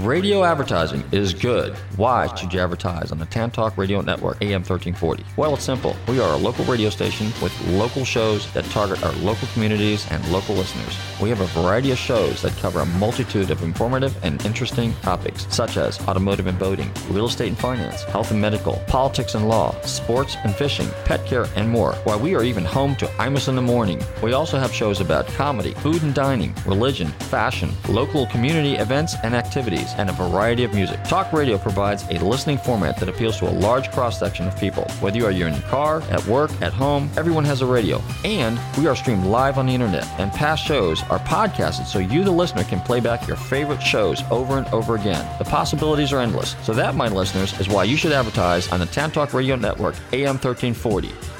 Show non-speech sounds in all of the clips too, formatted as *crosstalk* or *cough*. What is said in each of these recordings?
Radio advertising is good. Why should you advertise on the Tan Talk Radio Network, AM 1340? Well, it's simple. We are a local radio station with local shows that target our local communities and local listeners. We have a variety of shows that cover a multitude of informative and interesting topics, such as automotive and boating, real estate and finance, health and medical, politics and law, sports and fishing, pet care, and more. Why we are even home to Imus in the Morning. We also have shows about comedy, food and dining, religion, fashion, local community events and activities, and a variety of music. Talk radio provides a listening format that appeals to a large cross section of people. Whether you are in your car, at work, at home, everyone has a radio. And we are streamed live on the internet, and past shows are podcasted so you, the listener, can play back your favorite shows over and over again. The possibilities are endless. So, that, my listeners, is why you should advertise on the Tan Talk Radio Network, AM 1340.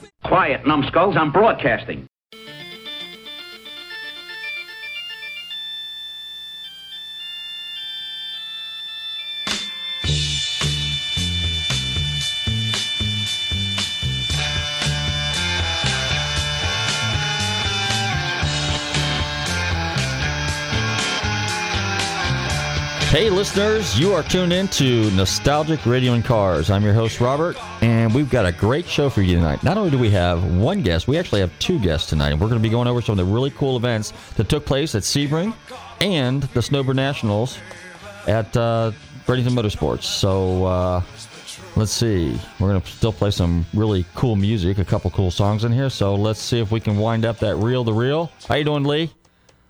Quiet, numbskulls. I'm broadcasting. Hey, listeners, you are tuned in to Nostalgic Radio and Cars. I'm your host, Robert, and we've got a great show for you tonight. Not only do we have one guest, we actually have two guests tonight, and we're going to be going over some of the really cool events that took place at Sebring and the Snowbird Nationals at uh, Bradenton Motorsports. So, uh, let's see. We're going to still play some really cool music, a couple cool songs in here. So, let's see if we can wind up that reel to reel. How you doing, Lee?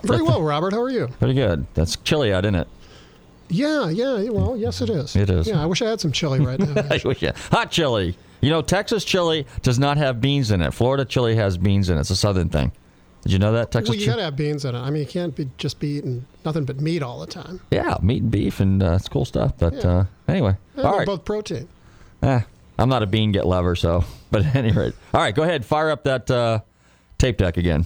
Very well, Robert. How are you? Pretty good. That's chilly out, isn't it? Yeah, yeah. Well, yes, it is. It is. Yeah, I wish I had some chili right now. *laughs* I wish Hot chili. You know, Texas chili does not have beans in it. Florida chili has beans in it. It's a southern thing. Did you know that? Texas well, you chili? gotta have beans in it. I mean, you can't be just be eating nothing but meat all the time. Yeah, meat and beef, and uh, it's cool stuff. But Yeah. uh, anyway, And all they're right. both protein. Eh, I'm not a bean get lover, so. *laughs* But at any rate, all right. Go ahead, fire up that uh, tape deck again.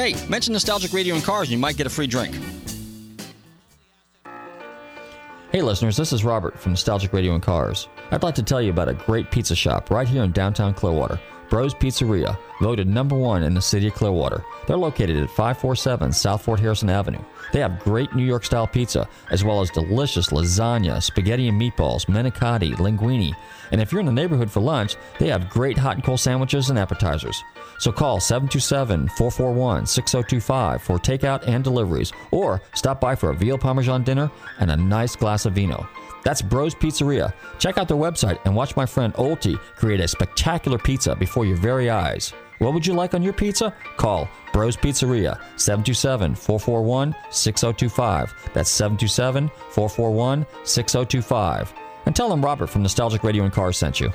Hey, mention Nostalgic Radio and Cars and you might get a free drink. Hey, listeners, this is Robert from Nostalgic Radio and Cars. I'd like to tell you about a great pizza shop right here in downtown Clearwater. Bros Pizzeria, voted number one in the city of Clearwater. They're located at 547 South Fort Harrison Avenue. They have great New York style pizza, as well as delicious lasagna, spaghetti and meatballs, manicotti, linguine. And if you're in the neighborhood for lunch, they have great hot and cold sandwiches and appetizers. So call 727 441 6025 for takeout and deliveries, or stop by for a veal parmesan dinner and a nice glass of vino. That's Bros Pizzeria. Check out their website and watch my friend Olti create a spectacular pizza before your very eyes. What would you like on your pizza? Call Bros Pizzeria 727 441 6025. That's 727 441 6025. And tell them Robert from Nostalgic Radio and Cars sent you.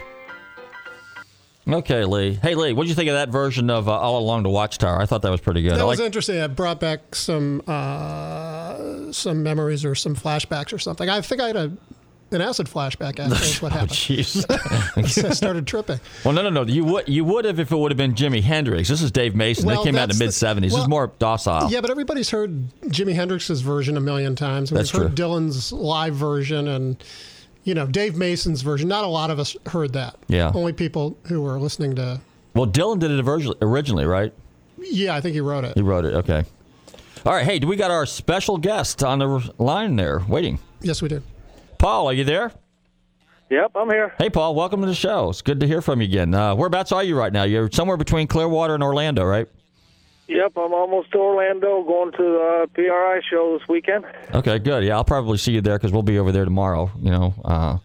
Okay, Lee. Hey, Lee, what did you think of that version of uh, All Along the Watchtower? I thought that was pretty good. That I was interesting. It brought back some uh, some memories or some flashbacks or something. I think I had a an acid flashback. Is what *laughs* Oh, happened. jeez. *laughs* I started tripping. well, no, no, no. You would you would have if it would have been Jimi Hendrix. This is Dave Mason. Well, they came out in the mid that's the- '70s. this is more docile. Yeah, but everybody's heard Jimi Hendrix's version a million times. and That's We've heard true. Dylan's live version and you know Dave Mason's version. Not a lot of us heard that. Yeah. Only people who were listening to. Well, Dylan did it originally, right? Yeah, I think he wrote it. He wrote it. Okay. All right. Hey, do we got our special guest on the line there waiting? Yes, we did. Paul, are you there? Yep, I'm here. Hey, Paul. Welcome to the show. It's good to hear from you again. Uh, whereabouts are you right now? You're somewhere between Clearwater and Orlando, right? Yep, I'm almost to Orlando, going to the PRI show this weekend. Okay, good. Yeah, I'll probably see you there because we'll be over there tomorrow. You know, uh,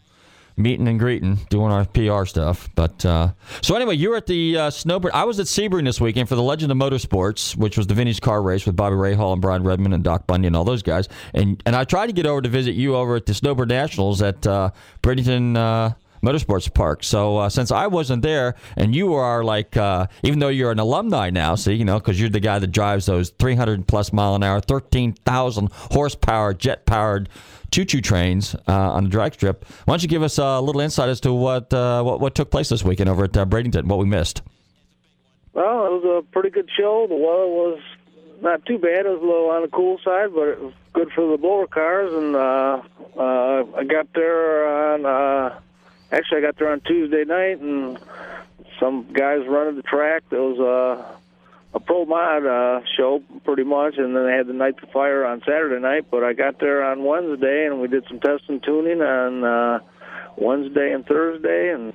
meeting and greeting, doing our PR stuff. But uh, so anyway, you were at the uh, Snowbird. I was at Sebring this weekend for the Legend of Motorsports, which was the vintage car race with Bobby Rahal and Brian Redman and Doc Bundy and all those guys. And and I tried to get over to visit you over at the Snowbird Nationals at uh, Bradenton. Motorsports Park. So uh, since I wasn't there, and you are like, uh, even though you're an alumni now, see, you know, because you're the guy that drives those 300 plus mile an hour, 13,000 horsepower, jet powered choo-choo trains uh, on the drag strip. Why don't you give us a little insight as to what uh, what, what took place this weekend over at uh, Bradenton, what we missed? Well, it was a pretty good show. The weather was not too bad. It was a little on the cool side, but it was good for the blower cars. And uh, I got there on actually I got there on Tuesday night, and some guys running the track. There was a a pro mod uh, show pretty much, and then they had the night to fire on Saturday night. But I got there on Wednesday, and we did some test and tuning on uh, Wednesday and Thursday, and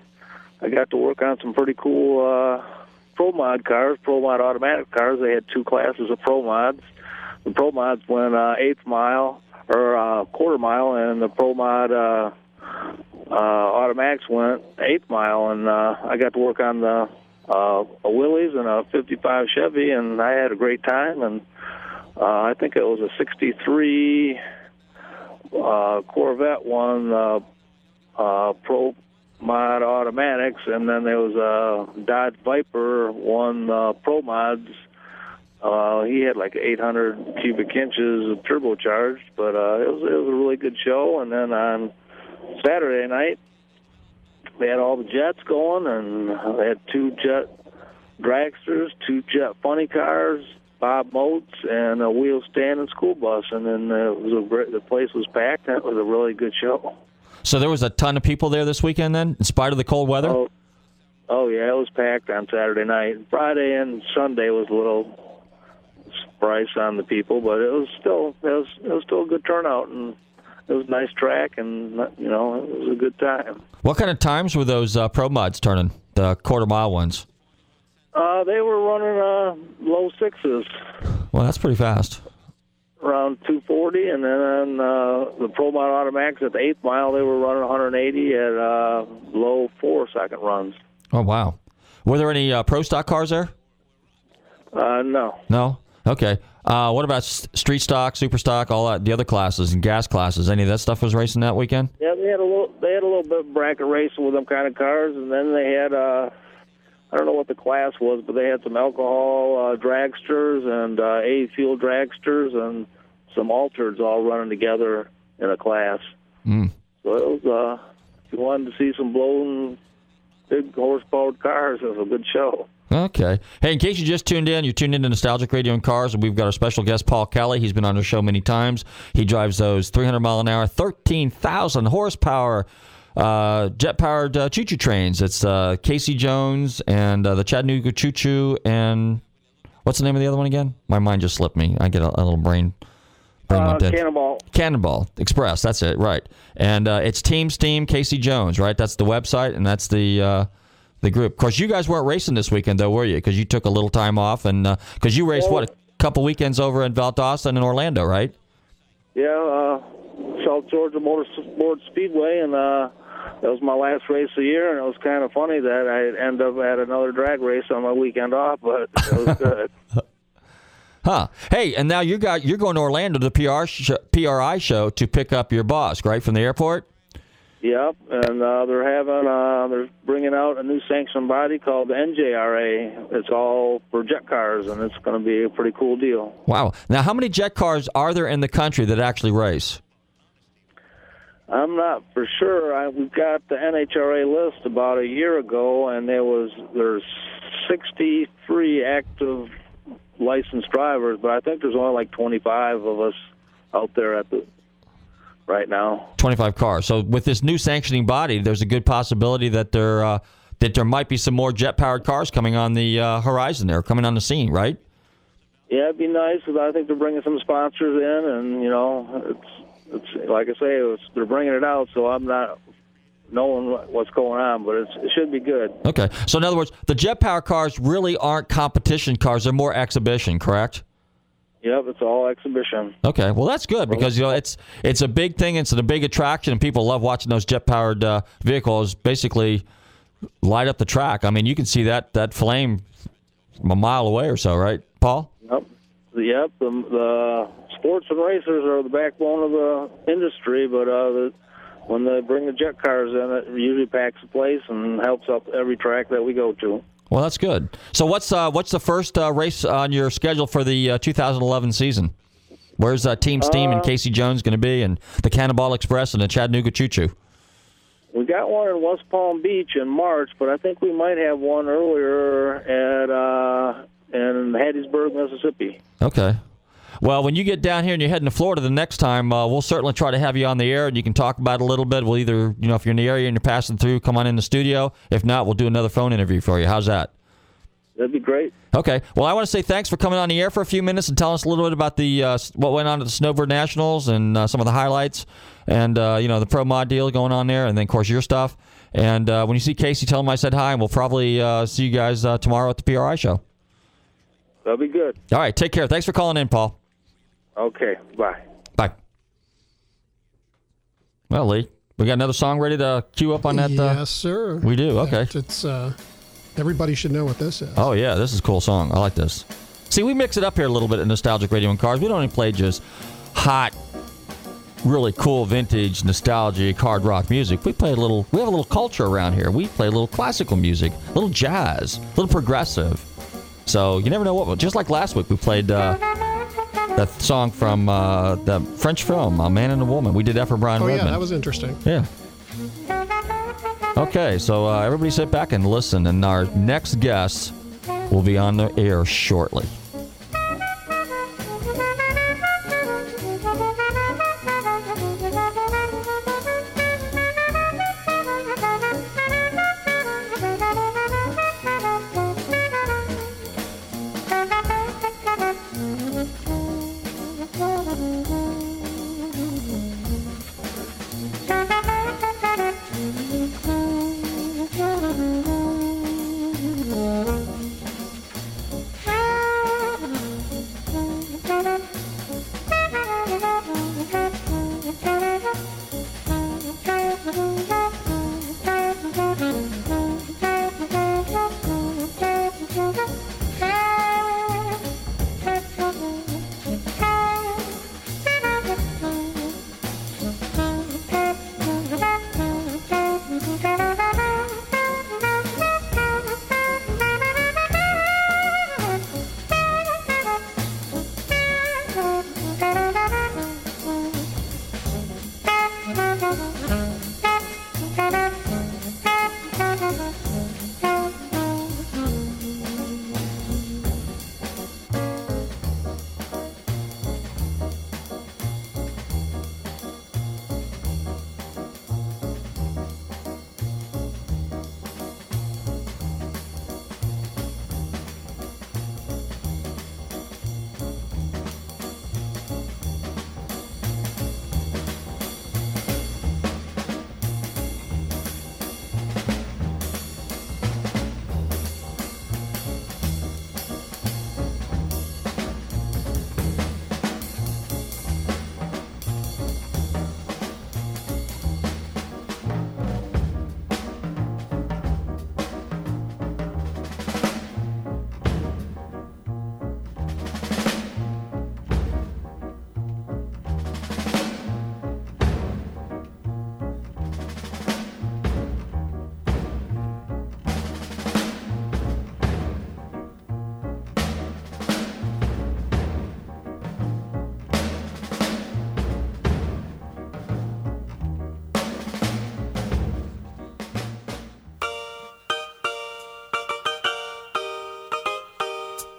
I got to work on some pretty cool uh, pro mod cars, pro mod automatic cars. They had two classes of pro mods. The pro mods went uh, eighth mile or uh, quarter mile, and the pro mod uh, uh, automatics went eighth mile. And uh, I got to work on the uh, a Willys and a 55 Chevy, and I had a great time. And uh, I think it was a 63 uh, Corvette won uh, uh, Pro Mod Automatics, and then there was a Dodge Viper won uh, Pro Mods. Uh, he had like 800 cubic inches of turbocharged, but uh, it was it was a really good show. And then on Saturday night, they had all the jets going, and they had two jet dragsters, two jet funny cars, Bob Moats, and a wheel stand and school bus. And then uh, it was a great, the place was packed. That was a really good show. So there was a ton of people there this weekend, then, in spite of the cold weather. Oh, oh yeah, it was packed on Saturday night. Friday and Sunday was a little price on the people, but it was still it was it was still a good turnout, and it was a nice track, and you know, it was a good time. What kind of times were those uh, pro mods turning? The quarter mile ones. Uh, they were running uh, low sixes. Well, that's pretty fast. Around 240, and then uh, the Pro Mod Automatics at the eighth mile, they were running 180 at uh, low four second runs. Oh wow! Were there any uh, pro stock cars there? Uh, no. No. Okay. Uh, what about street stock, super stock, all that, the other classes and gas classes? Any of that stuff was racing that weekend? Yeah, they had a little. They had a little bit of bracket racing with them kind of cars, and then they had. Uh, I don't know what the class was, but they had some alcohol uh, dragsters and uh, A fuel dragsters and some altereds all running together in a class. Mm. So it was. Uh, if you wanted to see some blown, big horsepowered cars, it was a good show. Okay. Hey, in case you just tuned in, you're tuned into Nostalgic Radio and Cars, and we've got our special guest, Paul Kelly. He's been on the show many times. He drives those 300 mile an hour, 13,000 horsepower uh, jet powered uh, choo choo trains. It's uh, Casey Jones and uh, the Chattanooga Choo Choo, and what's the name of the other one again? My mind just slipped me. I get a, a little brain. brain Uh. Cannonball. Cannonball Express. That's it, right? And uh, it's Team Steam Casey Jones, right? That's the website, and that's the uh, the group. Of course, you guys weren't racing this weekend, though, were you? Because you took a little time off, and because you raced what a couple weekends over in Valdosta and in Orlando, right? Yeah, uh, South Georgia Motorsport Speedway, and uh, that was my last race of the year. And it was kind of funny that I end up at another drag race on my weekend off, but it was *laughs* good. Huh? Hey, and now you got you're going to Orlando to the PR sh- PRI show to pick up your boss, right, from the airport. Yep, and uh, they're having uh, they're bringing out a new sanctioned body called the NJRA. It's all for jet cars, and it's going to be a pretty cool deal. Wow. Now, how many jet cars are there in the country that actually race? I'm not for sure. I, we got the NHRA list about a year ago, and there was there's 63 active licensed drivers, but I think there's only like 25 of us out there at the right now. 25 cars. So with this new sanctioning body, there's a good possibility that there uh, that there might be some more jet powered cars coming on the uh, horizon there, coming on the scene, right? Yeah, it'd be nice. 'cause I think they're bringing some sponsors in, and you know, it's it's like I say, it's, they're bringing it out, so I'm not knowing what's going on, but it's, it should be good. Okay. So in other words, the jet power cars really aren't competition cars; they're more exhibition, correct? Yep, it's all exhibition. Okay, well that's good because you know it's it's a big thing, it's a big attraction, and people love watching those jet powered uh, vehicles basically light up the track. I mean, you can see that that flame a mile away or so, right, Paul? Yep. Yep. The, the sports and racers are the backbone of the industry, but uh, the, when they bring the jet cars in, it usually packs the place and helps up every track that we go to. Well, that's good. So what's uh, what's the first uh, race on your schedule for the uh, 2011 season? Where's uh, Team Steam and Casey Jones going to be, and the Cannonball Express and the Chattanooga Choo Choo? We got one in West Palm Beach in March, but I think we might have one earlier at uh, in Hattiesburg, Mississippi. Okay. Well, when you get down here and you're heading to Florida the next time, uh, we'll certainly try to have you on the air and you can talk about it a little bit. We'll either, you know, if you're in the area and you're passing through, come on in the studio. If not, we'll do another phone interview for you. How's that? That'd be great. Okay. Well, I want to say thanks for coming on the air for a few minutes and telling us a little bit about the uh, what went on at the Snowbird Nationals and uh, some of the highlights and uh, you know the pro mod deal going on there, and then of course your stuff. And uh, when you see Casey, tell him I said hi, and we'll probably uh, see you guys uh, tomorrow at the PRI show. That'd be good. All right. Take care. Thanks for calling in, Paul. Okay. Bye. Bye. Well, Lee, we got another song ready to queue up on that. Uh, yes, sir. we do, okay. It's uh, everybody should know what this is. oh yeah, this is a cool song. I like this. See, we mix it up here a little bit in nostalgic radio and cars. We don't even play just hot, really cool vintage nostalgic hard rock music. We play a little. We have a little culture around here. We play a little classical music, a little jazz, a little progressive. So you never know what. Just like last week, we played. Uh, that song from uh, the French film, A Man and a Woman. We did that for Brian Oh yeah, that was interesting. Yeah. Okay, so uh, everybody sit back and listen, and our next guest will be on the air shortly.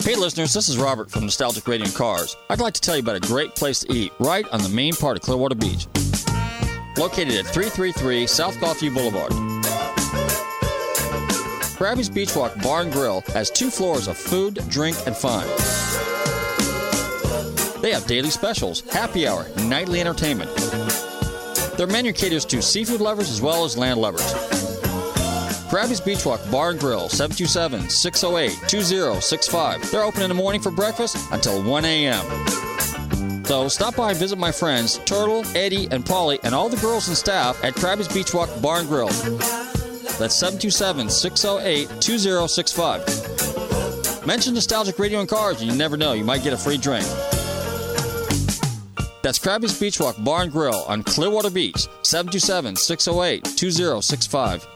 Hey listeners, this is Robert from Nostalgic Radio Cars. I'd like to tell you about a great place to eat right on the main part of Clearwater Beach. Located at 333 South Gulfview Boulevard. Krabby's Beachwalk Bar and Grill has two floors of food, drink, and fun. They have daily specials, happy hour, and nightly entertainment. Their menu caters to seafood lovers as well as land lovers. Krabby's Beach Walk Bar and Grill, 727 608 2065. They're open in the morning for breakfast until 1 a.m. So stop by and visit my friends Turtle, Eddie, and Polly, and all the girls and staff at Krabby's Beach Walk Bar and Grill. That's 727 608 2065. Mention Nostalgic Radio and Cars, and you never know, you might get a free drink. That's Krabby's Beach Walk Bar and Grill on Clearwater Beach, 727 608 2065.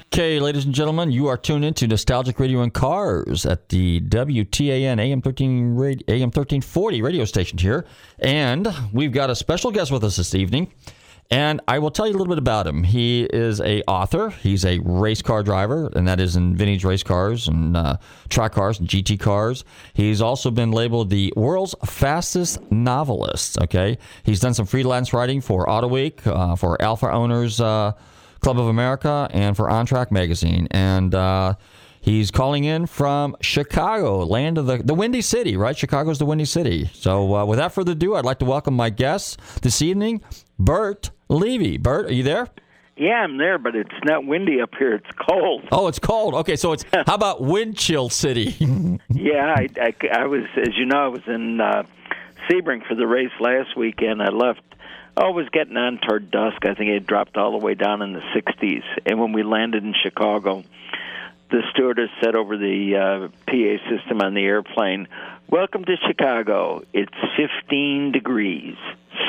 ladies and gentlemen, you are tuned into Nostalgic Radio and Cars at the WTAN AM 13 AM 1340 radio station here, and we've got a special guest with us this evening. And I will tell you a little bit about him. He is a author. He's a race car driver, and that is in vintage race cars and uh, track cars and GT cars. He's also been labeled the world's fastest novelist. Okay, he's done some freelance writing for Auto Week, uh, for Alfa Owners. Uh, Club of America and for On Track Magazine. And uh, he's calling in from Chicago, land of the, the Windy City, right? Chicago's the Windy City. So uh, without further ado, I'd like to welcome my guest this evening, Bert Levy. Bert, are you there? Yeah, I'm there, but it's not windy up here. It's cold. Oh, it's cold. Okay, so it's how about wind chill city? *laughs* yeah, I, I, I was, as you know, I was in uh, Sebring for the race last weekend. I left oh, it was getting on toward dusk. I think it dropped all the way down in the 60s. And when we landed in Chicago, the stewardess said over the uh, PA system on the airplane, "Welcome to Chicago. It's 15 degrees." *laughs*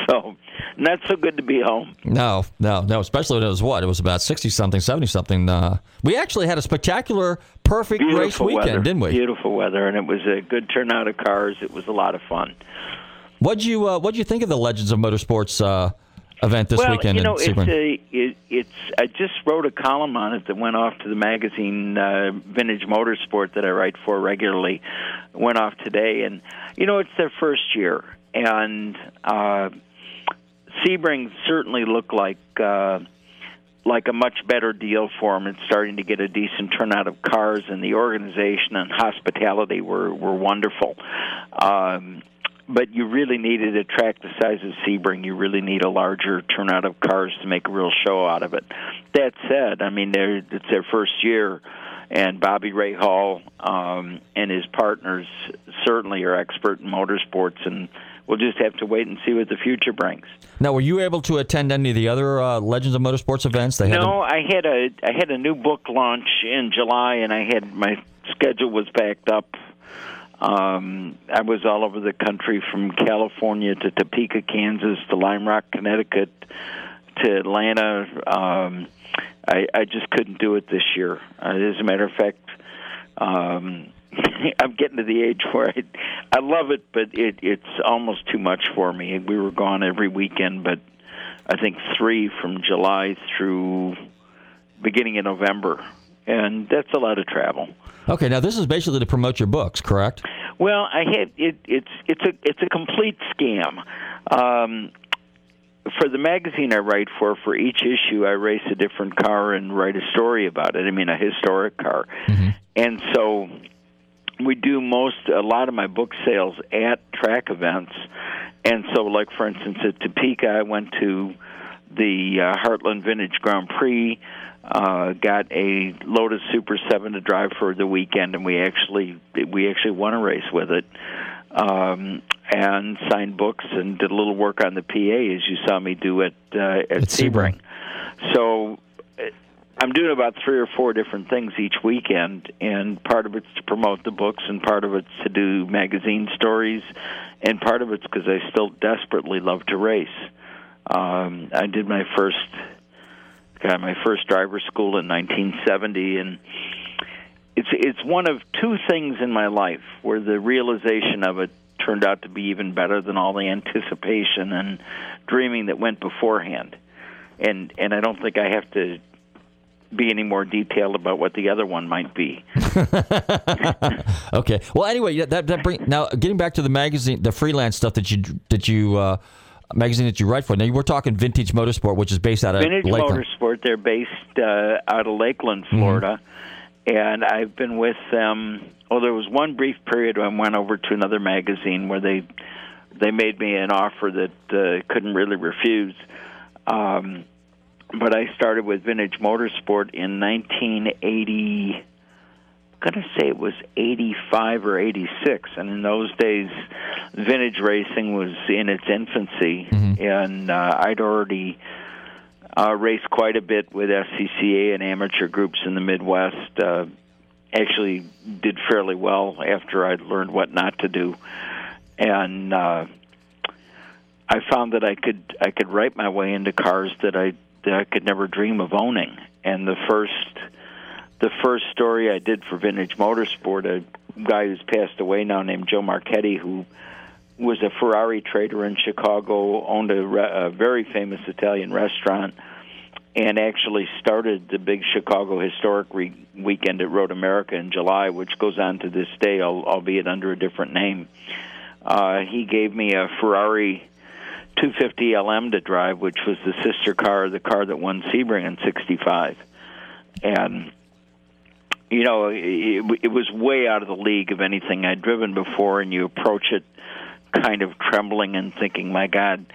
So, not so good to be home. No, no, no. Especially when it was what? It was about 60 something, 70 something. Uh, we actually had a spectacular, perfect Beautiful race weekend, weather. didn't we? Beautiful weather, and it was a good turnout of cars. It was a lot of fun. What'd you uh, What'd you think of the Legends of Motorsports uh, event this well, weekend? you know, it's a it, it's. I just wrote a column on it that went off to the magazine uh, Vintage Motorsport that I write for regularly. Went off today, and you know, it's their first year, and uh, Sebring certainly looked like. Uh, like a much better deal for them. It's starting to get a decent turnout of cars, and the organization and hospitality were were wonderful. Um, but you really needed a track the size of Sebring. You really need a larger turnout of cars to make a real show out of it. That said, I mean, they're, it's their first year, and Bobby Rahal um, and his partners certainly are expert in motorsports, and we'll just have to wait and see what the future brings. Now, were you able to attend any of the other uh, Legends of Motorsports events? They had no, I had a I had a new book launch in July, and I had my schedule was backed up um, I was all over the country from California to Topeka, Kansas to Lime Rock, Connecticut to Atlanta. Um, I, I just couldn't do it this year. Uh, as a matter of fact, um, *laughs* I'm getting to the age where I, I love it, but it, it's almost too much for me. We were gone every weekend, but I think three from July through beginning of November, and that's a lot of travel. Okay, now this is basically to promote your books, correct? Well, I had it. It's it's a it's a complete scam. Um, for the magazine I write for, for each issue, I race a different car and write a story about it. I mean, a historic car, Mm-hmm. and so we do most a lot of my book sales at track events, and so like for instance at Topeka, I went to the uh, Heartland Vintage Grand Prix. Uh, got a Lotus Super Seven to drive for the weekend, and we actually we actually won a race with it, um, and signed books and did a little work on the PA as you saw me do at uh, at, At Sebring. Sebring. So uh, I'm doing about three or four different things each weekend, and part of it's to promote the books, and part of it's to do magazine stories, and part of it's because I still desperately love to race. Um, I did my first, got my first driver's school in 1970, and it's it's one of two things in my life where the realization of it turned out to be even better than all the anticipation and dreaming that went beforehand. And and I don't think I have to be any more detailed about what the other one might be. *laughs* Okay. Well, anyway, that that bring now getting back to the magazine, the freelance stuff that you that you uh, magazine that you write for. Now we're talking Vintage Motorsport, which is based out of Vintage Lakeland. Motorsport. They're based uh, out of Lakeland, Florida, and I've been with them. Oh, there was one brief period when I went over to another magazine where they they made me an offer that uh, couldn't really refuse. Um, but I started with Vintage Motorsport in 1980. I'm gonna say it was 85 or 86, and in those days, vintage racing was in its infancy, and uh, I'd already uh, raced quite a bit with SCCA and amateur groups in the Midwest. Uh, actually, did fairly well after I'd learned what not to do, and uh, I found that I could I could write my way into cars that I that I could never dream of owning. And the first the first story I did for Vintage Motorsport, a guy who's passed away now named Joe Marchetti, who was a Ferrari trader in Chicago, owned a, re- a very famous Italian restaurant, and actually started the big Chicago Historic re- Weekend at Road America in July, which goes on to this day, al- albeit under a different name. Uh, he gave me a Ferrari 250 LM to drive, which was the sister car, the car that won Sebring in '65, and you know it, it was way out of the league of anything I'd driven before. And you approach it kind of trembling and thinking, "My God,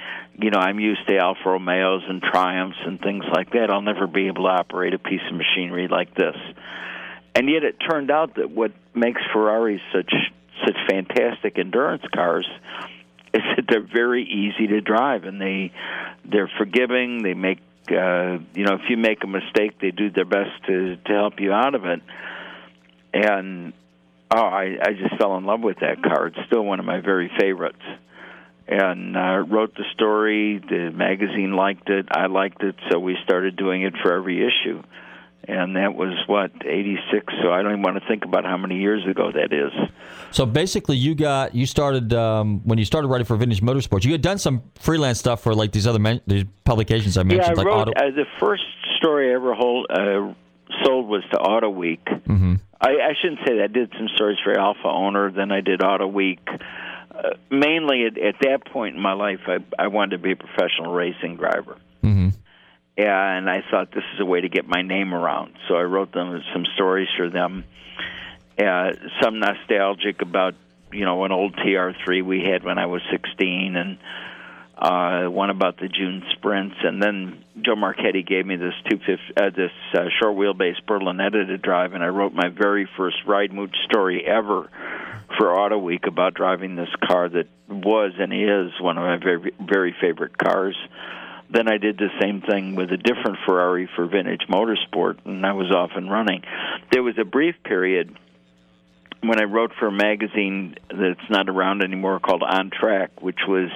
you know I'm used to Alfa Romeos and Triumphs and things like that. I'll never be able to operate a piece of machinery like this." And yet, it turned out that what makes Ferraris such such fantastic endurance cars is that they're very easy to drive and they they're forgiving. They make uh, you know if you make a mistake, they do their best to to help you out of it. And oh, I I just fell in love with that car. It's still one of my very favorites. And uh, wrote the story. The magazine liked it. I liked it, so we started doing it for every issue. And that was what '86. So I don't even want to think about how many years ago that is. So basically, you got you started um, when you started writing for Vintage Motorsports. You had done some freelance stuff for like these other men- these publications I mentioned, yeah, I like wrote Auto. uh, the first story I ever hold, uh, sold was to Auto Week. Mm-hmm. I, I shouldn't say that. I did some stories for Alfa Owner, then I did Auto Week. Uh, mainly at, at that point in my life, I, I wanted to be a professional racing driver. And I thought this is a way to get my name around. So I wrote them some stories for them. Uh, some nostalgic about, you know, an old TR3 we had when I was 16 and uh, one about the June sprints, and then Joe Marchetti gave me this two uh, this uh, short wheelbase Berlinetta to drive, and I wrote my very first ride mooch story ever for Auto Week about driving this car that was and is one of my very very favorite cars. Then I did the same thing with a different Ferrari for Vintage Motorsport, and I was off and running. There was a brief period when I wrote for a magazine that's not around anymore called On Track, which was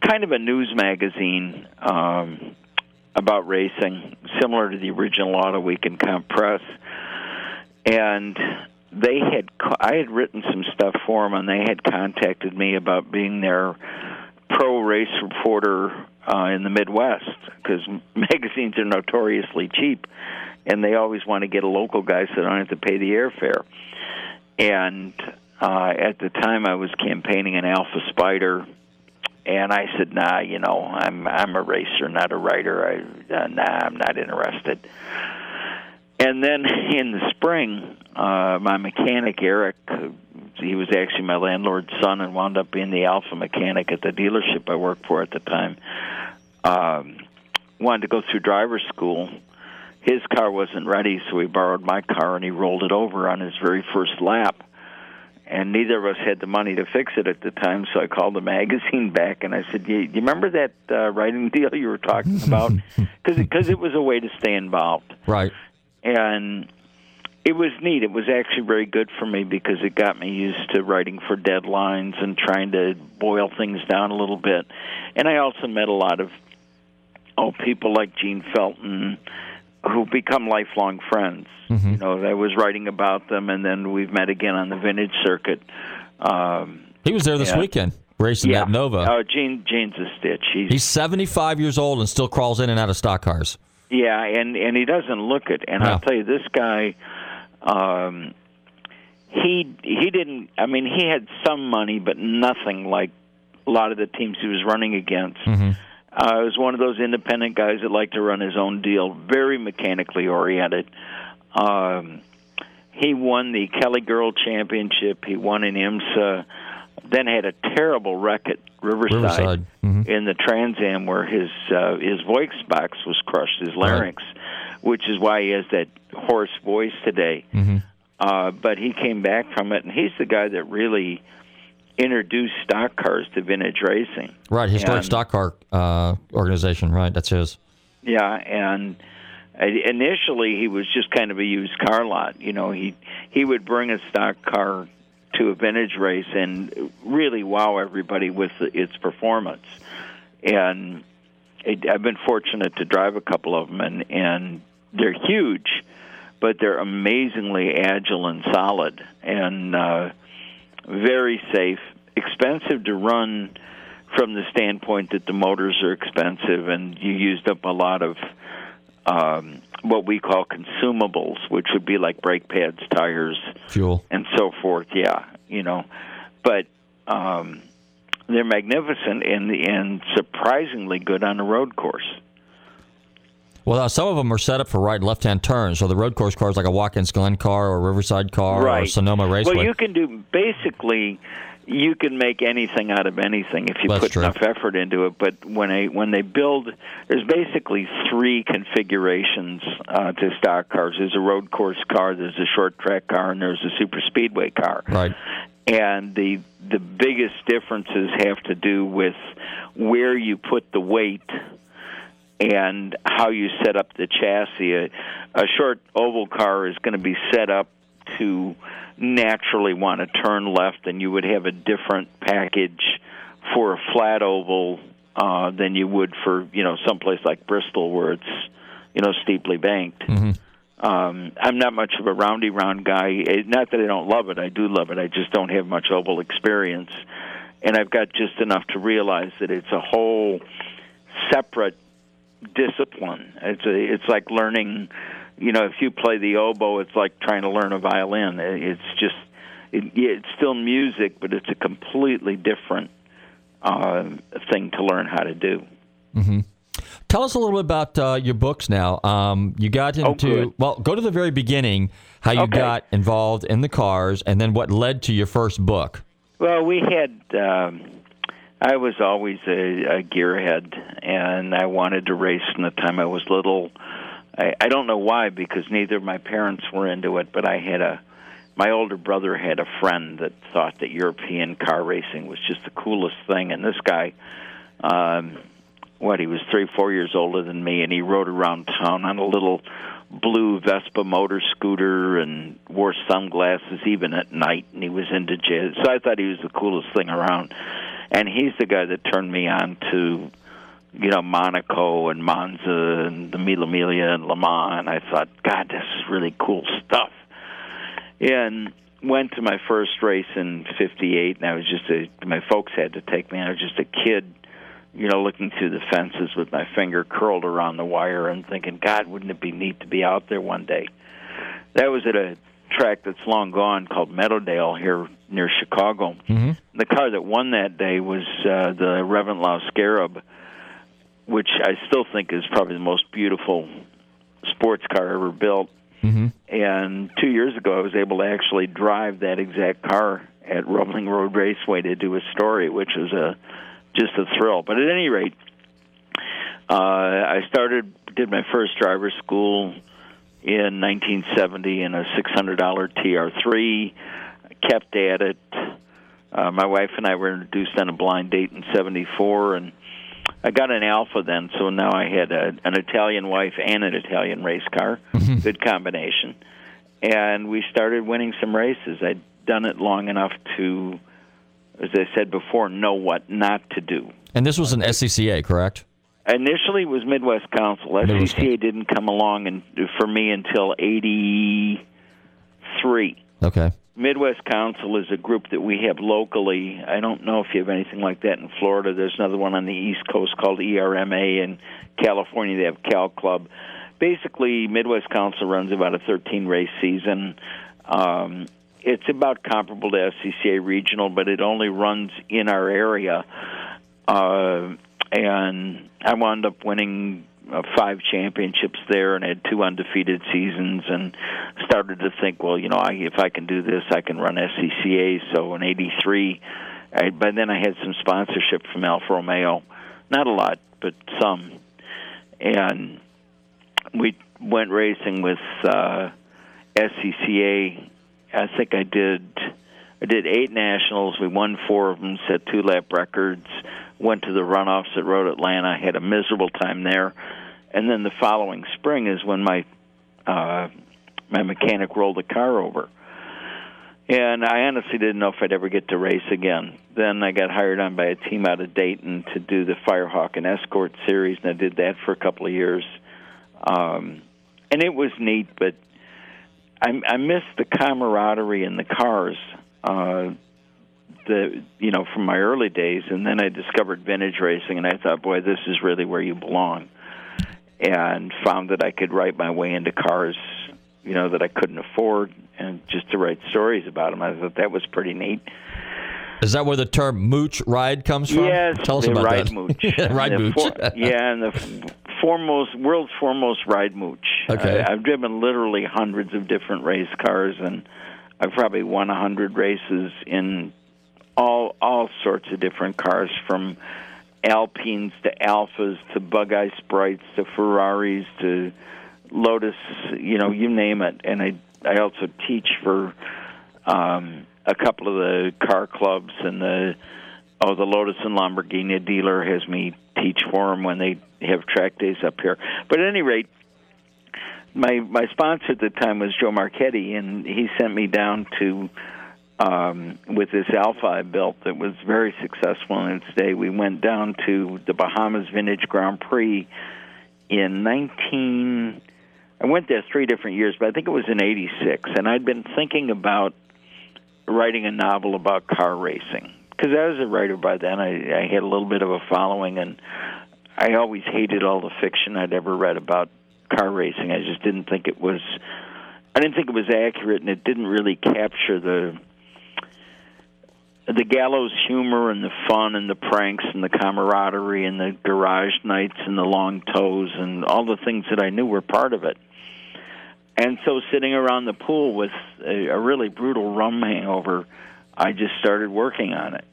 kind of a news magazine um, about racing, similar to the original Auto Week and Comp Press. And they had, I had written some stuff for them, and they had contacted me about being their pro race reporter uh, in the Midwest because *laughs* magazines are notoriously cheap, and they always want to get a local guy so they don't have to pay the airfare. And uh, at the time, I was campaigning an Alfa Spider and I said, "Nah, you know, I'm I'm a racer, not a writer. I uh, nah, I'm not interested." and then *laughs* in the spring, uh, my mechanic Eric, he was actually my landlord's son and wound up being the Alfa mechanic at the dealership I worked for at the time. Um, wanted to go through driver's school. His car wasn't ready, so he borrowed my car and he rolled it over on his very first lap. And neither of us had the money to fix it at the time, so I called the magazine back and I said, "You, you remember that uh, writing deal you were talking about?" *laughs* Because it was a way to stay involved Right. and it was neat. It was actually very good for me because it got me used to writing for deadlines and trying to boil things down a little bit. And I also met a lot of oh people like Gene Felton who become lifelong friends. You know, I was writing about them, and then we've met again on the vintage circuit. Um, He was there this Yeah. weekend racing yeah, that Nova. Oh, Gene, Gene's a stitch. He's, He's 75 years old and still crawls in and out of stock cars. Yeah, and and he doesn't look it. And No. I'll tell you, this guy, um, he he didn't. I mean, he had some money, but nothing like a lot of the teams he was running against. Mm-hmm. Uh, he was one of those independent guys that liked to run his own deal, very mechanically oriented. Um, he won the Kelly Girl Championship. He won in IMSA. Then had a terrible wreck at Riverside, Riverside. Mhm. in the Trans Am where his uh, his voice box was crushed, his larynx, which is why he has that hoarse voice today. Mm-hmm. Uh, but he came back from it, and he's the guy that really introduced stock cars to vintage racing. Right. Historic And- stock car uh, organization. Right. That's his. Yeah, and initially he was just kind of a used car lot. You know, he he would bring a stock car to a vintage race and really wow everybody with its performance. And I've been fortunate to drive a couple of them, and and they're huge, but they're amazingly agile and solid, and uh, very safe. Expensive to run from the standpoint that the motors are expensive, and you used up a lot of um, what we call consumables, which would be like brake pads, tires, Fuel. and so forth. Yeah, you know, but um, they're magnificent and and surprisingly good on a road course. Well, uh, some of them are set up for right and left hand turns. So the road course cars like a Watkins Glen car or Riverside car or. Sonoma Raceway. Well, you can do basically. You can make anything out of anything if you That's put true. enough effort into it. But when they when they build, there's basically three configurations uh, to stock cars. There's a road course car, there's a short track car, and there's a super speedway car. right. And the the biggest differences have to do with where you put the weight and how you set up the chassis. A, a short oval car is going to be set up to naturally want to turn left, and you would have a different package for a flat oval uh, than you would for you know someplace like Bristol where it's you know steeply banked. Um, I'm not much of a roundy round guy. Eh, Not that I don't love it. I do love it. I just don't have much oval experience, and I've got just enough to realize that it's a whole separate discipline. It's a, it's like learning. You know, if you play the oboe, it's like trying to learn a violin. Eh, It's just it, it's still music, but it's a completely different uh, thing to learn how to do. Tell us a little bit about uh, your books now. Um, you got into, Oh, well, go to the very beginning, how you Okay. got involved in the cars, and then what led to your first book. Well, we had. Um, I was always a, a gearhead, and I wanted to race from the time I was little. I, I don't know why, because neither of my parents were into it, but I had a. My older brother had a friend that thought that European car racing was just the coolest thing, and this guy, um, what he was three, four years older than me, and he rode around town on a little blue Vespa motor scooter and wore sunglasses even at night, and he was into jazz. So I thought he was the coolest thing around, and he's the guy that turned me on to, you know, Monaco and Monza and the Mille Miglia and Le Mans. And I thought, God, this is really cool stuff. And went to my first race in '58, and I was just a. My folks had to take me. I was just a kid you know, looking through the fences with my finger curled around the wire and thinking, God, wouldn't it be neat to be out there one day? That was at a track that's long gone called Meadowdale here near Chicago. Mm-hmm. The car that won that day was uh, the Reventlow Scarab, which I still think is probably the most beautiful sports car ever built. Mm-hmm. And two years ago, I was able to actually drive that exact car at Rumbling Road Raceway to do a story, which was a just a thrill. But at any rate, uh, I started did my first driver school in 1970 in a $600 TR3. Kept at it. Uh, my wife and I were introduced on a blind date in '74, and I got an Alfa then, so now I had a, an Italian wife and an Italian race car. Mm-hmm. Good combination. And we started winning some races. I'd done it long enough to, as I said before, know what not to do. And this was an SCCA, correct? Initially, it was Midwest Council. Midwest SCCA didn't come along and for me until '83. Okay. Midwest Council is a group that we have locally. I don't know if you have anything like that in Florida. There's another one on the East Coast called ERMA. In California, they have Cal Club. Basically, Midwest Council runs about a 13 race season. Um, it's about comparable to SCCA regional, but it only runs in our area. Uh, and I wound up winning uh, five championships there and had two undefeated seasons and started to think well you know I, if i can do this i can run scca so in 83 I, by then i had some sponsorship from alfa romeo. Not a lot but some. And we went racing with uh scca i think i did i did eight nationals we won four of them set two lap records went to the runoffs at road atlanta had a miserable time there and then the following spring is when my uh, my mechanic rolled the car over. And I honestly didn't know if I'd ever get to race again. Then I got hired on by a team out of Dayton to do the Firehawk and Escort series, and I did that for a couple of years. Um, and it was neat, but I, I missed the camaraderie in the cars. Uh, the you know from my early days, and then I discovered vintage racing, and I thought, boy, this is really where you belong and found that I could write my way into cars, you know, that I couldn't afford, and just to write stories about them. I thought that was pretty neat. Is that where the term mooch ride comes from? Yes, tell us about ride that. *laughs* mooch. ride The mooch. for- yeah, and the *laughs* foremost, world's foremost ride mooch. Okay. I, I've driven literally hundreds of different race cars, and I've probably won a hundred races in all all sorts of different cars, from Alpines to Alfas to Bug Eye Sprites to Ferraris to Lotus, you know, you name it. And I I also teach for um, a couple of the car clubs and the oh the Lotus and Lamborghini dealer has me teach for them when they have track days up here. But at any rate, my my sponsor at the time was Joe Marchetti, and he sent me down to um, with this Alfa I built that was very successful in its day. We went down to the Bahamas Vintage Grand Prix in 19. I went there three different years, but I think it was in '86, and I'd been thinking about writing a novel about car racing because I was a writer by then. I, I had a little bit of a following, and I always hated all the fiction I'd ever read about car racing. I just didn't think it was. I didn't think it was accurate, and it didn't really capture the the gallows humor and the fun and the pranks and the camaraderie and the garage nights and the long toes and all the things that I knew were part of it. And so, sitting around the pool with a, a really brutal rum hangover, I just started working on it.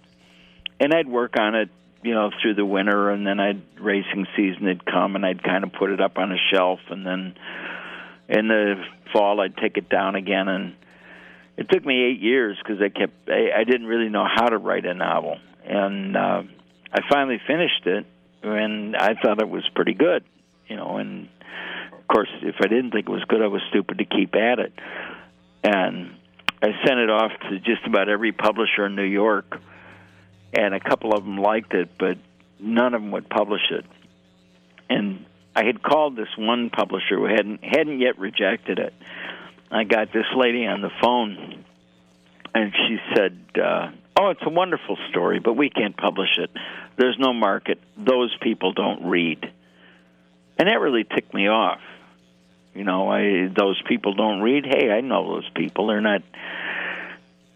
And I'd work on it, you know, through the winter, and then I'd racing season had come, and I'd kind of put it up on a shelf, and then in the fall I'd take it down again, and it took me eight years because I kept I, I didn't really know how to write a novel, and uh, I finally finished it, and I thought it was pretty good, you know, and of course, if I didn't think it was good, I was stupid to keep at it. And I sent it off to just about every publisher in New York, and a couple of them liked it, but none of them would publish it. And I had called this one publisher who hadn't hadn't yet rejected it. I got this lady on the phone, and she said, uh, "Oh, it's a wonderful story, but we can't publish it. There's no market. Those people don't read." And that really ticked me off. You know, I those people don't read. Hey, I know those people. They're not.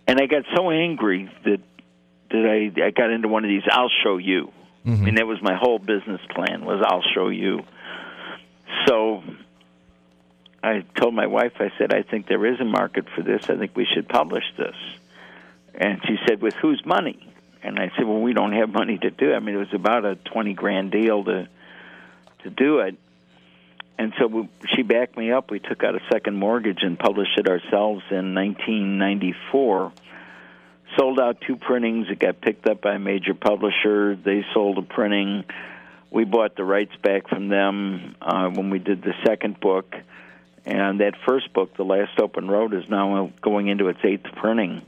And I got so angry that that I I got into one of these. I'll show you. Mm-hmm. I mean, that was my whole business plan. Was I'll show you. So I told my wife, I said, I think there is a market for this. I think we should publish this. And she said, with whose money? And I said, well, we don't have money to do it. I mean, it was about a 20 grand deal to to do it. And so we, she backed me up. We took out a second mortgage and published it ourselves in 1994. Sold out two printings. It got picked up by a major publisher. They sold a printing. We bought the rights back from them uh, when we did the second book. And that first book, The Last Open Road, is now going into its eighth printing.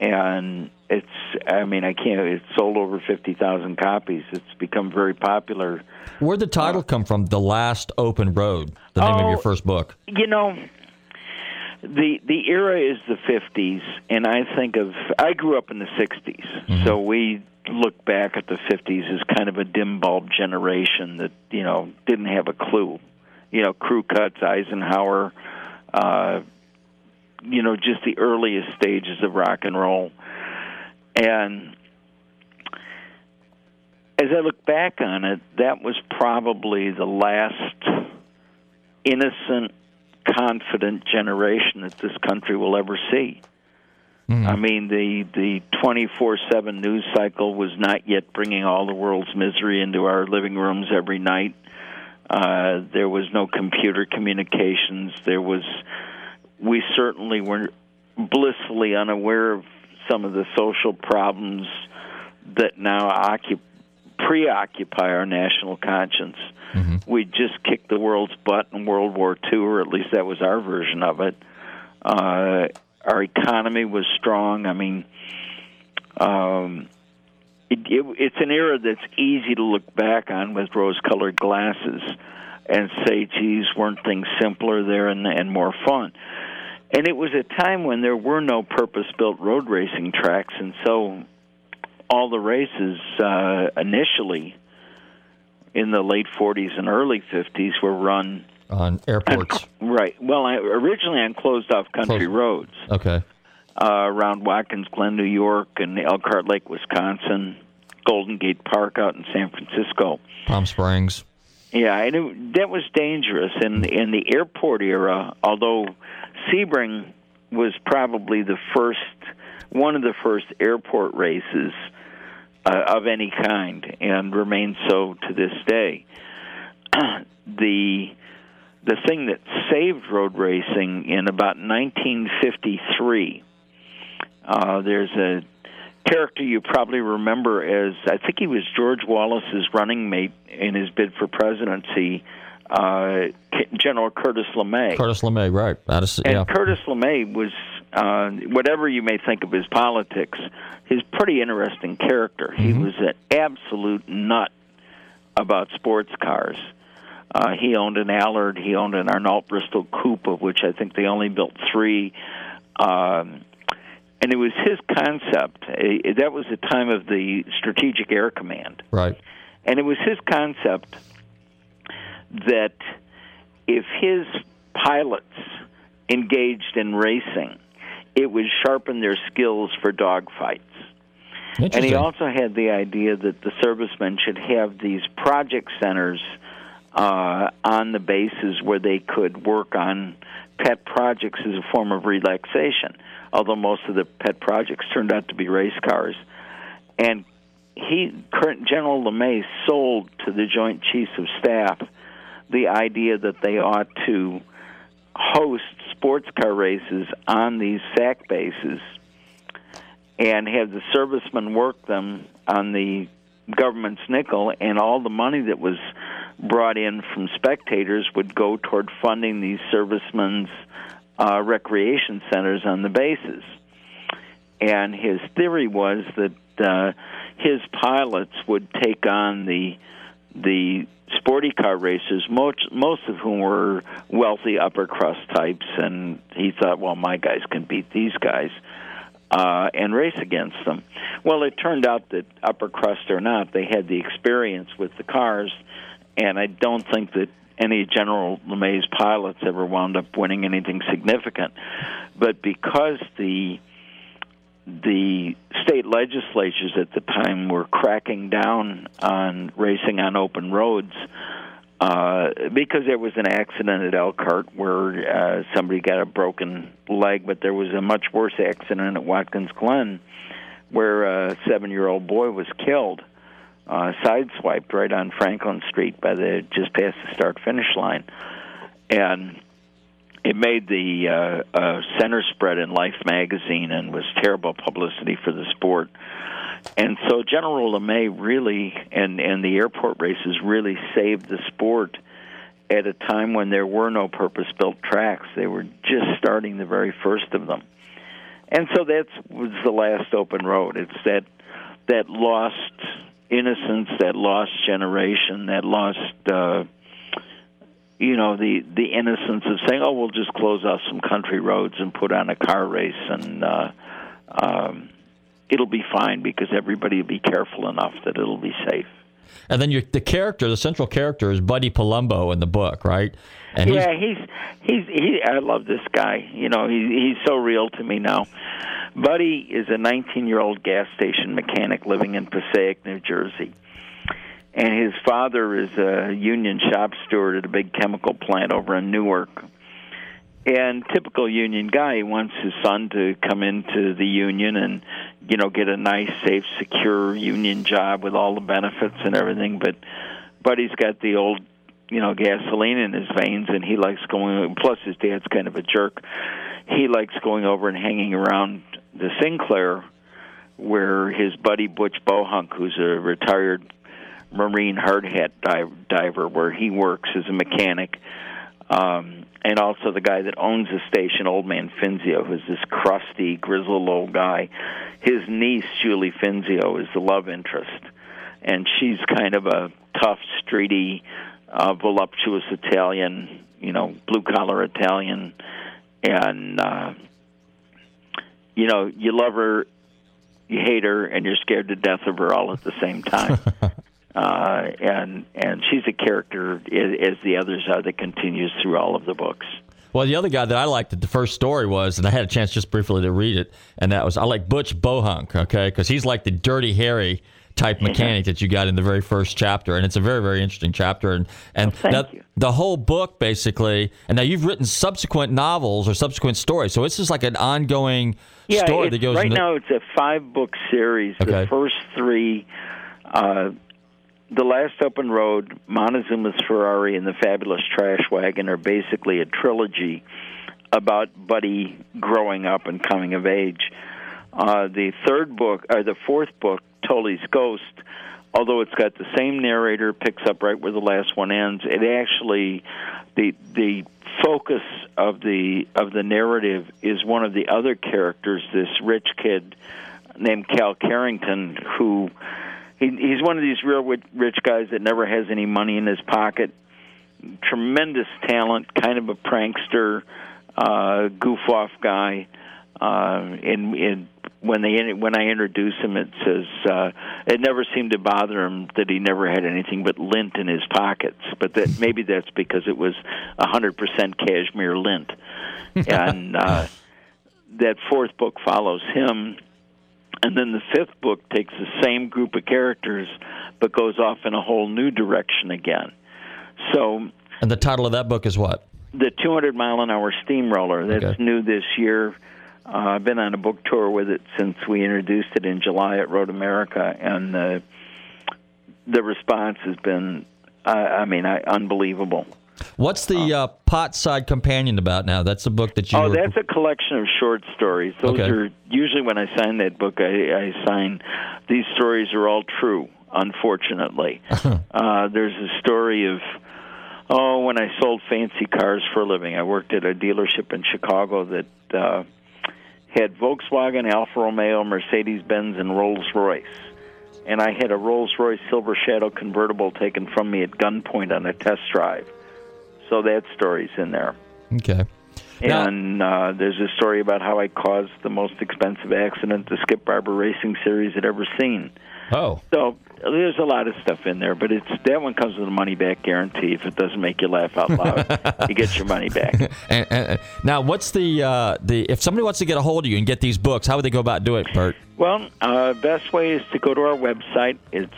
And it's, I mean, I can't, it's sold over 50,000 copies. It's become very popular. Where'd the title come from? The Last Open Road, the name of your Oh, first book. You know, the the era is the 50s, and I think of, I grew up in the 60s, so we look back at the 50s as kind of a dim bulb generation that, you know, didn't have a clue. You know, crew cuts, Eisenhower, uh, you know, just the earliest stages of rock and roll. And as I look back on it, that was probably the last innocent, confident generation that this country will ever see. I mean, the the twenty four seven news cycle was not yet bringing all the world's misery into our living rooms every night. Uh, there was no computer communications. There was, we certainly were blissfully unaware of some of the social problems that now occup- preoccupy our national conscience. We just kicked the world's butt in World War II, or at least that was our version of it. Uh, our economy was strong. I mean, um, it, it, it's an era that's easy to look back on with rose-colored glasses and say, "Geez, weren't things simpler there and, and more fun?" And it was a time when there were no purpose-built road racing tracks, and so all the races uh, initially in the late 40s and early 50s were run On airports. right. Well, I, originally on closed-off country Closed. roads Okay. uh, around Watkins Glen, New York, and Elkhart Lake, Wisconsin, Golden Gate Park out in San Francisco. Palm Springs. Yeah, and it, that was dangerous. In in the airport era, although Sebring was probably the first, one of the first airport races uh, of any kind, and remains so to this day. *clears throat* the the thing that saved road racing in about 1953. Uh, there's a character you probably remember as I think he was George Wallace's running mate in his bid for presidency, uh, General Curtis LeMay. Curtis LeMay, right. Of, And yeah. Curtis LeMay was, uh, whatever you may think of his politics, he's a pretty interesting character. He was an absolute nut about sports cars. Uh, he owned an Allard. He owned an Arnolt Bristol Coupe, of which I think they only built three. Um, and it was his concept. Uh, that was the time of the Strategic Air Command. Right. And it was his concept that if his pilots engaged in racing, it would sharpen their skills for dogfights. And he also had the idea that the servicemen should have these project centers uh, on the bases where they could work on pet projects as a form of relaxation. Although most of the pet projects turned out to be race cars, and he, current General LeMay, sold to the Joint Chiefs of Staff the idea that they ought to host sports car races on these SAC bases and have the servicemen work them on the government's nickel, and all the money that was brought in from spectators would go toward funding these servicemen's uh, recreation centers on the bases. And his theory was that uh, his pilots would take on the the sporty car racers, most most of whom were wealthy upper crust types, and he thought, well, my guys can beat these guys uh, and race against them. Well, it turned out that upper crust or not, they had the experience with the cars, and I don't think that any General LeMay's pilots ever wound up winning anything significant. But because the the state legislatures at the time were cracking down on racing on open roads, uh, because there was an accident at Elkhart where uh, somebody got a broken leg, but there was a much worse accident at Watkins Glen where a seven-year-old boy was killed, uh, sideswiped right on Franklin Street by the just past the start-finish line, and it made the uh, uh, center spread in Life magazine and was terrible publicity for the sport. And so General LeMay really and and the airport races really saved the sport at a time when there were no purpose-built tracks. They were just starting the very first of them. And so that was the last open road. It's that that lost innocence, that lost generation, that lost uh you know the the innocence of saying, "Oh, we'll just close off some country roads and put on a car race, and uh, um, it'll be fine because everybody will be careful enough that it'll be safe." And then your, the character, the central character, is Buddy Palumbo in the book, right? And yeah, he's he's he. I love this guy. You know, he, he's so real to me now. Buddy is a 19-year-old gas station mechanic living in Passaic, New Jersey and his father is a union shop steward at a big chemical plant over in Newark. And typical union guy, he wants his son to come into the union and, you know, get a nice, safe, secure union job with all the benefits and everything. But, but he's got the old, you know, gasoline in his veins, and he likes going. Plus, his dad's kind of a jerk. He likes going over and hanging around the Sinclair, where his buddy Butch Bohunk, who's a retired Marine hard hat diver where he works as a mechanic. Um, and also the guy that owns the station, Old Man Finzio, who's this crusty, grizzled old guy. His niece, Julie Finzio, is the love interest. And she's kind of a tough, streety, uh, voluptuous Italian, you know, blue collar Italian. And, uh, you know, you love her, you hate her, and you're scared to death of her all at the same time. *laughs* uh, and and she's a character as the others are that continues through all of the books. Well, the other guy that I liked at the first story was, and I had a chance just briefly to read it, and that was I like Butch Bohunk, okay, because he's like the Dirty Harry type mechanic that you got in the very first chapter, and it's a very very interesting chapter. And and well, now, the whole book basically, and now you've written subsequent novels or subsequent stories, so it's just like an ongoing yeah, story that goes. Right into, now, it's a five book series. Okay. The first three. Uh, the Last Open Road, Montezuma's Ferrari, and The Fabulous Trash Wagon are basically a trilogy about Buddy growing up and coming of age. Uh, the third book, or the fourth book, Toly's Ghost, although it's got the same narrator, picks up right where the last one ends. It actually, the the focus of the of the narrative is one of the other characters, this rich kid named Cal Carrington, who he, he's one of these real rich guys that never has any money in his pocket. Tremendous talent, kind of a prankster, uh, goof off guy. Uh, and, and when they when I introduce him, it says uh, it never seemed to bother him that he never had anything but lint in his pockets. But that maybe that's because it was a hundred percent cashmere lint. *laughs* and uh, that fourth book follows him and then the fifth book takes the same group of characters but goes off in a whole new direction again. So And the title of that book is what? The 200 mile an hour steamroller. That's Okay. new this year. Uh, I've been on a book tour with it since we introduced it in July at Road America, and uh, the response has been, uh, I mean, I, unbelievable. What's the uh, Potside Companion about now? That's the book that you. Oh, were- that's a collection of short stories. Those Okay. are usually when I sign that book. I, I sign these stories are all true. Unfortunately, *laughs* uh, there's a story of oh, when I sold fancy cars for a living. I worked at a dealership in Chicago that uh, had Volkswagen, Alfa Romeo, Mercedes Benz, and Rolls Royce. And I had a Rolls Royce Silver Shadow convertible taken from me at gunpoint on a test drive. So that story's in there. okay. Now- And uh, there's a story about how I caused the most expensive accident the Skip Barber Racing Series had ever seen. Oh, So there's a lot of stuff in there, but it's that one comes with a money back guarantee. If it doesn't make you laugh out loud, *laughs* you get your money back. *laughs* and, and, now what's the uh, the if somebody wants to get a hold of you and get these books, how would they go about doing it, Bert? Well, uh, best way is to go to our website. It's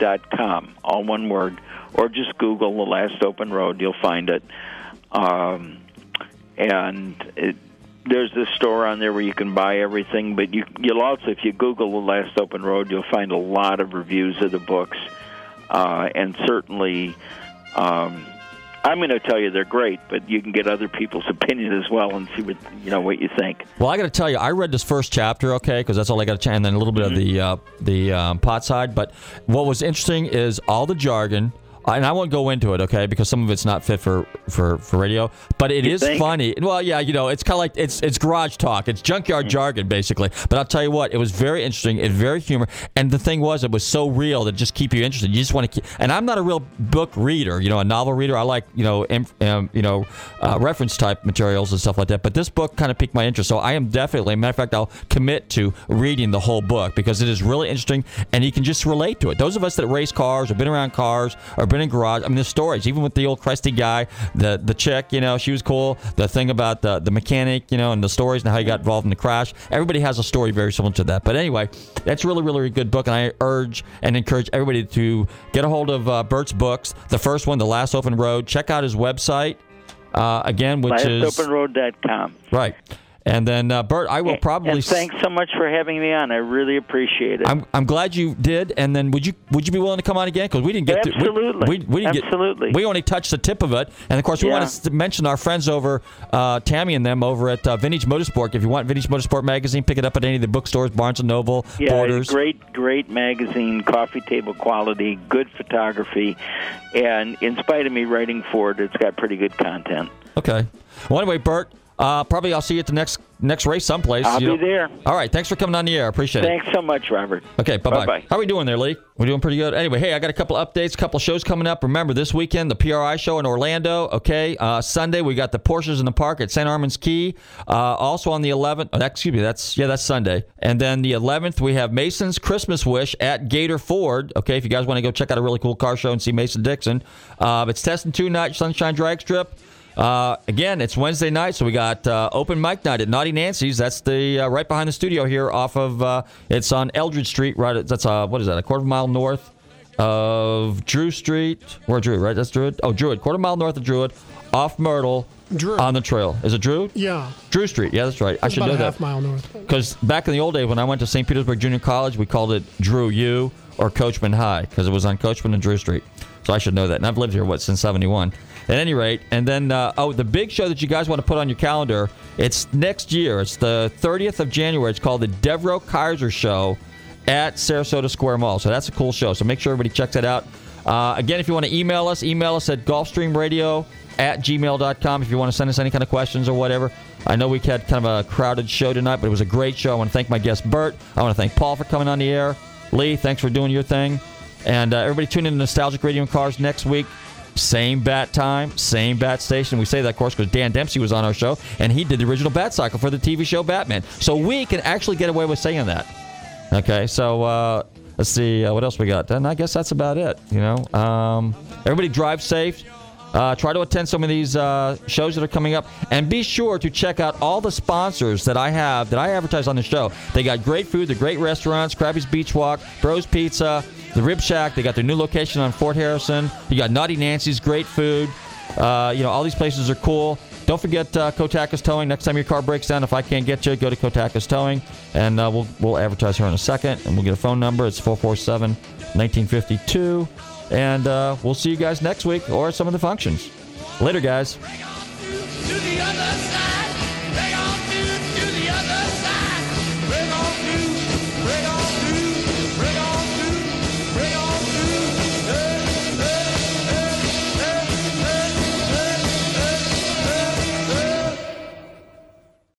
lastopenroad.com, all one word, or just Google the Last Open Road. You'll find it. Um, and it, there's this store on there where you can buy everything, but you, you'll also, if you Google the Last Open Road, you'll find a lot of reviews of the books, uh, and certainly. Um, I'm going to tell you they're great, but you can get other people's *laughs* opinion as well and see what you know what you think. Well, I got to tell you, I read this first chapter, okay, because that's all I got to and then a little bit mm-hmm. of the uh, the um, pot side. But what was interesting is all the jargon and I won't go into it, okay, because some of it's not fit for for, for radio. But it you is think? funny. Well, yeah, you know, it's kind of like it's it's garage talk, it's junkyard mm-hmm. jargon, basically. But I'll tell you what, it was very interesting, it's very humor, and the thing was, it was so real that just keep you interested. You just want to keep. And I'm not a real book reader, you know, a novel reader. I like you know, um, you know, uh, reference type materials and stuff like that. But this book kind of piqued my interest, so I am definitely, matter of fact, I'll commit to reading the whole book because it is really interesting, and you can just relate to it. Those of us that race cars or been around cars or been in garage, I mean, the stories, even with the old crusty guy, the the chick, you know, she was cool. The thing about the the mechanic, you know, and the stories and how he got involved in the crash. Everybody has a story very similar to that. But anyway, that's really really a good book, and I urge and encourage everybody to get a hold of uh, Bert's books. The first one, The Last Open Road. Check out his website. Uh, again, which is lastopenroad.com. Right. And then, uh, Bert, I will probably. And thanks so much for having me on. I really appreciate it. I'm, I'm glad you did. And then, would you would you be willing to come on again? Because we didn't get absolutely. to. We, we, we didn't absolutely. Get, we only touched the tip of it. And of course, we yeah. want to mention our friends over uh, Tammy and them over at uh, Vintage Motorsport. If you want Vintage Motorsport magazine, pick it up at any of the bookstores, Barnes and Noble, yeah, Borders. great, great magazine, coffee table quality, good photography, and in spite of me writing for it, it's got pretty good content. Okay. Well, anyway, Bert, uh, probably I'll see you at the next next race someplace. I'll you be there. All right. Thanks for coming on the air. Appreciate thanks it. Thanks so much, Robert. Okay. Bye bye. How are we doing there, Lee? We're doing pretty good. Anyway, hey, I got a couple updates, a couple shows coming up. Remember, this weekend, the PRI show in Orlando. Okay. Uh, Sunday, we got the Porsches in the Park at St. Armand's Key. Uh, also on the 11th, oh, excuse me, that's, yeah, that's Sunday. And then the 11th, we have Mason's Christmas Wish at Gator Ford. Okay. If you guys want to go check out a really cool car show and see Mason Dixon, uh, it's testing two night Sunshine Drag Strip. Uh, again, it's Wednesday night, so we got uh, open mic night at Naughty Nancy's. That's the uh, right behind the studio here, off of uh, it's on Eldridge Street. Right, at, that's uh, what is that? A quarter mile north of Drew Street. Where Drew? Right, that's Druid. Oh, Druid. Quarter mile north of Druid, off Myrtle. Drew. On the trail. Is it Drew? Yeah. Drew Street. Yeah, that's right. I should know that. half mile north. Because back in the old days, when I went to St. Petersburg Junior College, we called it Drew U or Coachman High because it was on Coachman and Drew Street. So I should know that. And I've lived here what since '71. At any rate, and then uh, oh, the big show that you guys want to put on your calendar. It's next year. It's the 30th of January. It's called the Devro Kaiser Show at Sarasota Square Mall. So that's a cool show. So make sure everybody checks that out. Uh, again, if you want to email us, email us at GulfstreamRadio at gmail.com if you want to send us any kind of questions or whatever. I know we had kind of a crowded show tonight, but it was a great show. I want to thank my guest, Bert. I want to thank Paul for coming on the air. Lee, thanks for doing your thing. And uh, everybody tune in to Nostalgic Radio and Cars next week. Same bat time, same bat station. We say that, of course, because Dan Dempsey was on our show, and he did the original bat cycle for the TV show Batman. So we can actually get away with saying that. Okay, so uh, let's see uh, what else we got. And I guess that's about it. You know, um, everybody drive safe. Uh, try to attend some of these uh, shows that are coming up, and be sure to check out all the sponsors that I have that I advertise on the show. They got great food, they're great restaurants: Krabby's Beach Walk, Bros Pizza, the Rib Shack. They got their new location on Fort Harrison. You got Naughty Nancy's, great food. Uh, you know, all these places are cool. Don't forget uh, Kotakas Towing. Next time your car breaks down, if I can't get you, go to Kotakas Towing, and uh, we'll we'll advertise here in a second, and we'll get a phone number. It's 447 1952. And uh, we'll see you guys next week or some of the functions. Later, guys.